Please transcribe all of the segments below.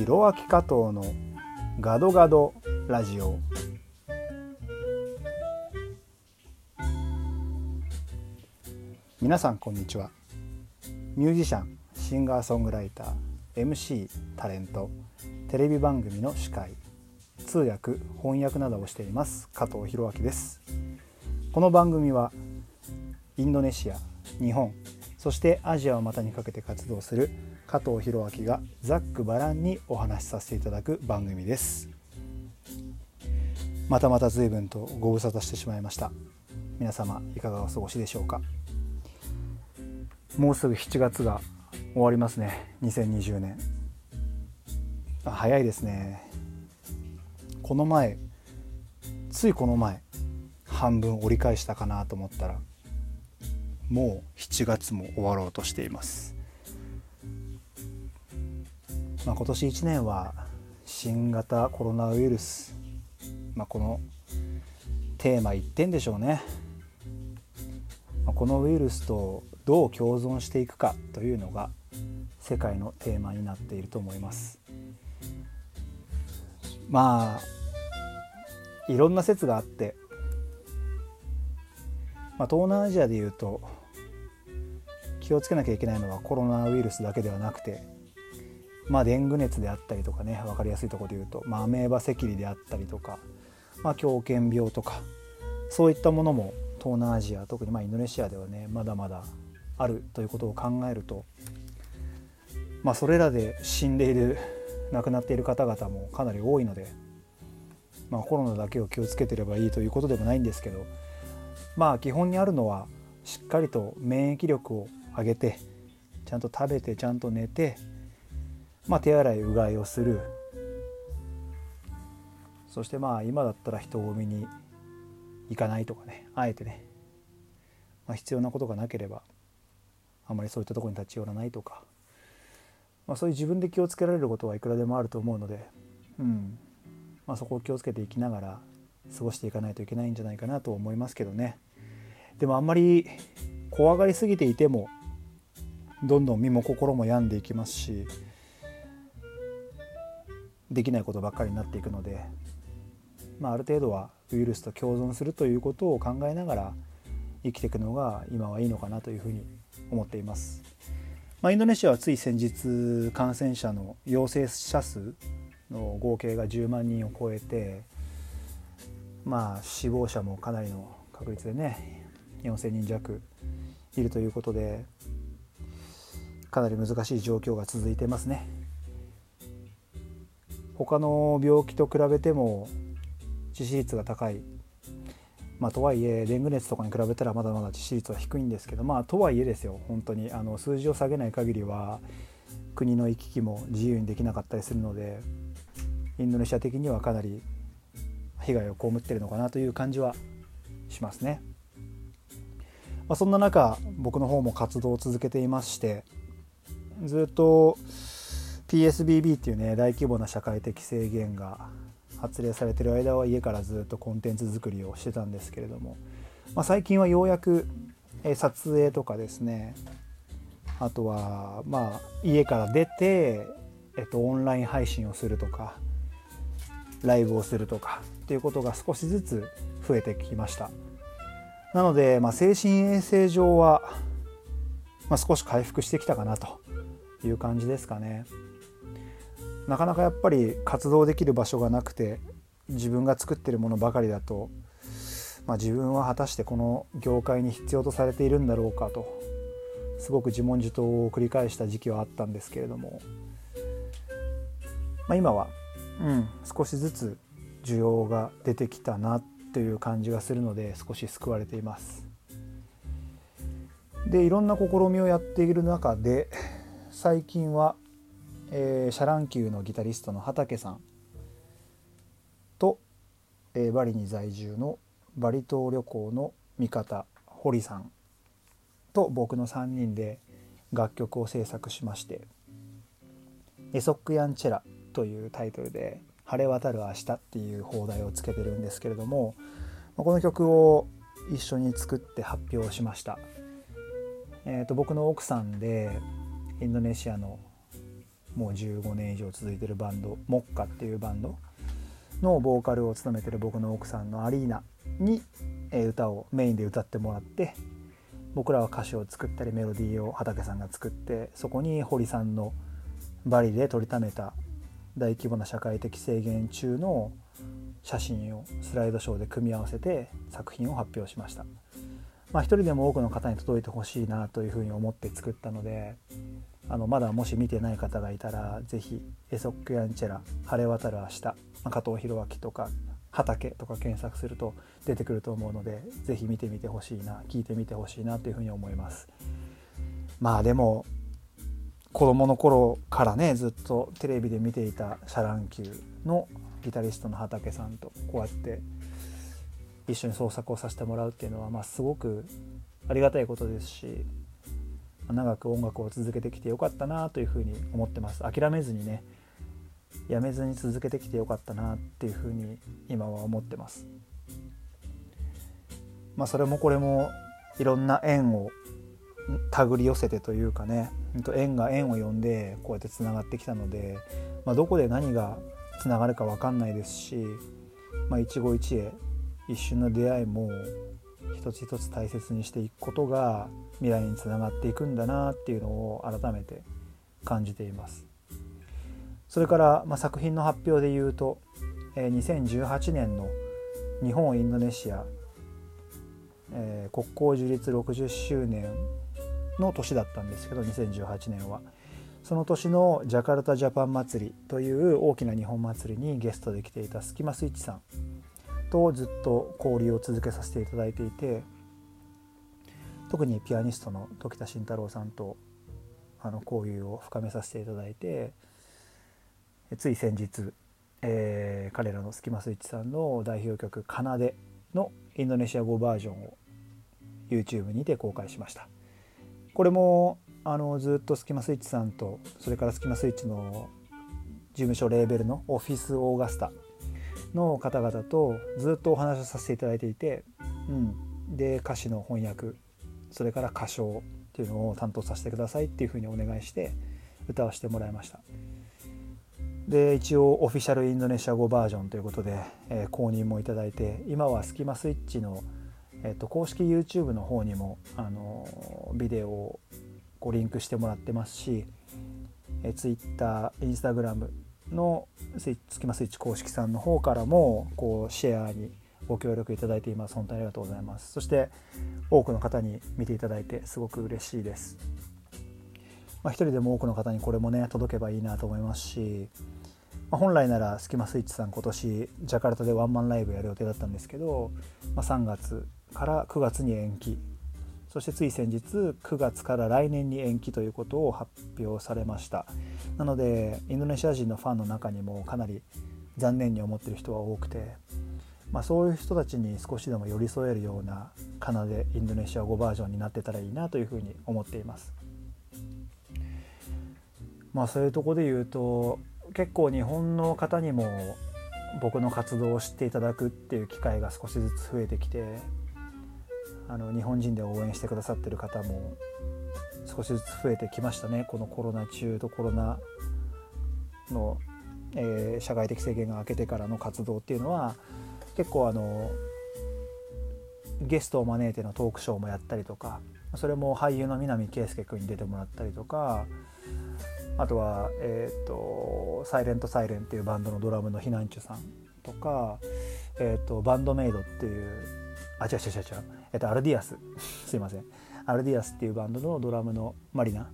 ひろあき加藤のガドガドラジオ。皆さんこんにちは。ミュージシャンシンガーソングライター MC タレントテレビ番組の司会通訳翻訳などをしています加藤弘明です。この番組はインドネシア日本そしてアジアを股にかけて活動する加藤弘明がざっくばらんにお話しさせていただく番組です。またまた随分とご無沙汰してしまいました。皆様いかがお過ごしでしょうか？もうすぐ7月が終わりますね。2020年。あ早いですね。この前ついこの前半分折り返したかなと思ったらもう7月も終わろうとしています、まあ、今年1年は新型コロナウイルス、まあ、このテーマ1点でしょうね、まあ、このウイルスとどう共存していくかというのが世界のテーマになっていると思います。まあいろんな説があって、まあ、東南アジアでいうと気をつけなきゃいけないのはコロナウイルスだけではなくてまあデング熱であったりとかね分かりやすいところで言うと、まあ、アメーバ赤痢であったりとか、まあ、狂犬病とかそういったものも東南アジア特にまインドネシアではねまだまだあるということを考えると、まあ、それらで死んでいる亡くなっている方々もかなり多いので、まあ、コロナだけを気をつけてればいいということでもないんですけどまあ基本にあるのはしっかりと免疫力をあげてちゃんと食べてちゃんと寝て、まあ、手洗いうがいをする。そしてまあ今だったら人混みに行かないとかね。あえてね、まあ、必要なことがなければあまりそういったとこに立ち寄らないとか、まあ、そういう自分で気をつけられることはいくらでもあると思うので、うん。まあ、そこを気をつけていきながら過ごしていかないといけないんじゃないかなと思いますけどね。でもあんまり怖がりすぎていてもどんどん身も心も病んでいきますしできないことばっかりになっていくので、まあ、ある程度はウイルスと共存するということを考えながら生きていくのが今はいいのかなというふうに思っています。まあ、インドネシアはつい先日感染者の陽性者数の合計が10万人を超えてまあ死亡者もかなりの確率でね4,000人弱いるということでかなり難しい状況が続いてますね他の病気と比べても致死率が高いまあ、とはいえデング熱とかに比べたらまだまだ致死率は低いんですけどまあとはいえですよ本当にあの数字を下げない限りは国の行き来も自由にできなかったりするのでインドネシア的にはかなり被害を被ってるのかなという感じはしますね。まあ、そんな中僕の方も活動を続けていましてずっと PSBB っていうね大規模な社会的制限が発令されてる間は家からずっとコンテンツ作りをしてたんですけれども、まあ、最近はようやく撮影とかですねあとはまあ家から出て、えっと、オンライン配信をするとかライブをするとかっていうことが少しずつ増えてきましたなので、まあ、精神衛生上は、まあ、少し回復してきたかなという感じですかね。なかなかやっぱり活動できる場所がなくて自分が作ってるものばかりだと、まあ、自分は果たしてこの業界に必要とされているんだろうかとすごく自問自答を繰り返した時期はあったんですけれども、まあ、今は、うん、少しずつ需要が出てきたなという感じがするので少し救われています。でいろんな試みをやっている中で最近はえー、シャ乱Q のギタリストの畠さんと、えー、バリに在住のバリ島旅行の味方堀さんと僕の3人で楽曲を制作しまして「 Esok yang cerah」というタイトルで「晴れ渡る明日」っていう邦題をつけてるんですけれどもこの曲を一緒に作って発表しました。えーと僕の奥さんでインドネシアのもう15年以上続いてるバンドモッカっていうバンドのボーカルを務めてる僕の奥さんのアリーナに歌をメインで歌ってもらって僕らは歌詞を作ったりメロディーを畑さんが作ってそこに堀さんのバリで撮りためた大規模な社会的制限中の写真をスライドショーで組み合わせて作品を発表しました。まあ、一人でも多くの方に届いてほしいなというふうに思って作ったのであのまだもし見てない方がいたら是非エソック・ヤンチェラ「晴れ渡る明日」加藤弘明とか畑とか検索すると出てくると思うので是非見てみてほしいな聞いてみてほしいなというふうに思います。まあでも子供の頃からねずっとテレビで見ていたシャ乱Q のギタリストの畑さんとこうやって一緒に創作をさせてもらうっていうのは、まあ、すごくありがたいことですし長く音楽を続けてきてよかったなというふうに思ってます。諦めずにねやめずに続けてきてよかったなっていうふうに今は思ってます。まあそれもこれもいろんな縁を手繰り寄せてというかね縁が縁を呼んでこうやってつながってきたので、まあ、どこで何がつながるか分かんないですし、まあ、一期一会一瞬の出会いも一つ一つ大切にしていくことが未来につながっていくんだなっていうのを改めて感じています。それから、まあ、作品の発表で言うと、えー、2018年の日本インドネシア、えー、国交樹立60周年の年だったんですけど2018年は。その年のジャカルタジャパン祭りという大きな日本祭りにゲストで来ていたスキマスイッチさん。とずっと交流を続けさせていただいていて特にピアニストの時田慎太郎さんとあの交流を深めさせていただいてつい先日、えー、彼らのスキマスイッチさんの代表曲「奏で」のインドネシア語バージョンを YouTube にて公開しました。これもあのずっとスキマスイッチさんとそれからスキマスイッチの事務所レーベルのオフィスオーガスタの方々とずっとお話をさせていただいていて、うん、で歌詞の翻訳それから歌唱っていうのを担当させてくださいっていうふうにお願いして歌わせてもらいました。で一応オフィシャルインドネシア語バージョンということで、えー、公認もいただいて今はスキマスイッチの、えーと、公式 YouTube の方にも、あのビデオをこうリンクしてもらってますし、えー、Twitter、Instagram のスキマスイッチ公式さんの方からもこうシェアにご協力いただいています。本当にありがとうございます。そして多くの方に見ていただいてすごく嬉しいです、まあ、一人でも多くの方にこれもね届けばいいなと思いますし、まあ、本来ならスキマスイッチさん今年ジャカルタでワンマンライブやる予定だったんですけど、まあ、3月から9月に延期そしてつい先日9月から来年に延期ということを発表されました。なのでインドネシア人のファンの中にもかなり残念に思ってる人は多くて、まあ、そういう人たちに少しでも寄り添えるような奏でインドネシア語バージョンになってたらいいなというふうに思っています。まあそういうとこで言うと結構日本の方にも僕の活動を知っていただくっていう機会が少しずつ増えてきてあの日本人で応援してくださってる方も少しずつ増えてきましたね。このコロナ中とコロナの、えー、社会的制限が明けてからの活動っていうのは結構あのゲストを招いてのトークショーもやったりとかそれも俳優の南圭介君に出てもらったりとかあとは、えーと、サイレントサイレンっていうバンドのドラムのひなんちゅさんとか、えーとバンドメイドっていうあ違う違う違う違う。えっと、アルディアス。すいません。アルディアスっていうバンドのドラムのマリナ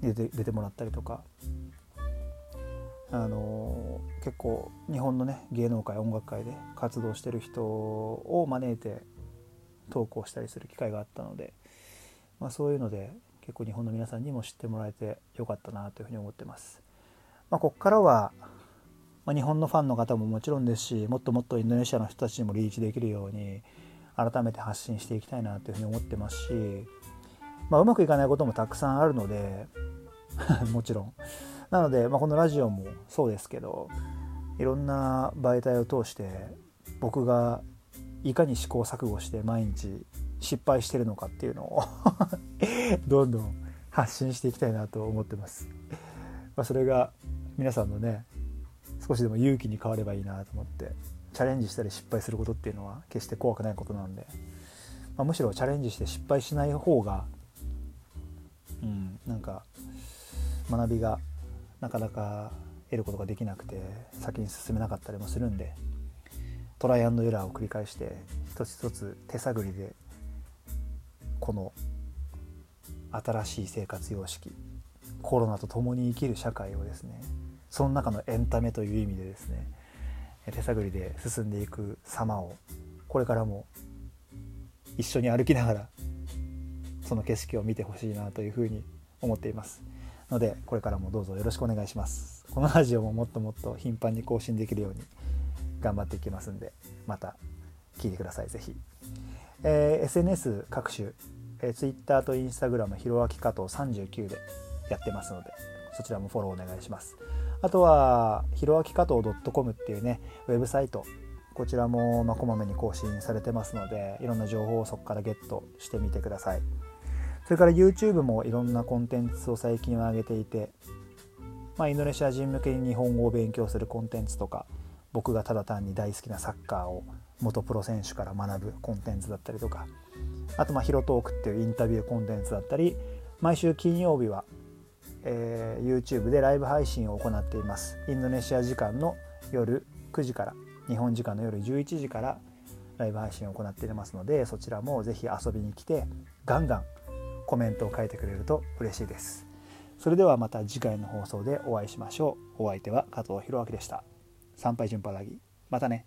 に出て出てもらったりとか。あの結構日本のね芸能界音楽界で活動してる人を招いて投稿したりする機会があったので、まあ、そういうので結構日本の皆さんにも知ってもらえてよかったなというふうに思ってます。まあ、ここからは、ま、日本のファンの方ももちろんですしもっともっとインドネシアの人たちにもリーチできるように改めて発信していきたいなというふうに思ってますし、まあ、うまくいかないこともたくさんあるので もちろんなので、まあ、このラジオもそうですけどいろんな媒体を通して僕がいかに試行錯誤して毎日失敗してるのかっていうのを どんどん発信していきたいなと思ってます。まあ、それが皆さんのね少しでも勇気に変わればいいなと思ってチャレンジしたり失敗することっていうのは決して怖くないことなんで、まあ、むしろチャレンジして失敗しない方がうんなんか学びがなかなか得ることができなくて先に進めなかったりもするんでトライアンドエラーを繰り返して一つ一つ手探りでこの新しい生活様式コロナと共に生きる社会をですねその中のエンタメという意味でですね手探りで進んでいく様をこれからも一緒に歩きながらその景色を見てほしいなというふうに思っていますのでこれからもどうぞよろしくお願いします。このラジオももっともっと頻繁に更新できるように頑張っていきますんでまた聞いてください是非、えー、SNS 各種、えー、Twitter と Instagram ひろあき加藤39でやってますのでそちらもフォローお願いします。あとはひろあき加藤 .com っていうねウェブサイト。こちらもまこまめに更新されてますのでいろんな情報をそこからゲットしてみてください。それから YouTube もいろんなコンテンツを最近は上げていて、まあ、インドネシア人向けに日本語を勉強するコンテンツとか僕がただ単に大好きなサッカーを元プロ選手から学ぶコンテンツだったりとかあとまあヒロトークっていうインタビューコンテンツだったり毎週金曜日は、えー、YouTube でライブ配信を行っています。インドネシア時間の夜9時から日本時間の夜11時からライブ配信を行っていますのでそちらもぜひ遊びに来てガンガンコメントを書いてくれると嬉しいです。それではまた次回の放送でお会いしましょう。お相手は加藤弘明でした。参拝順パラギまたね。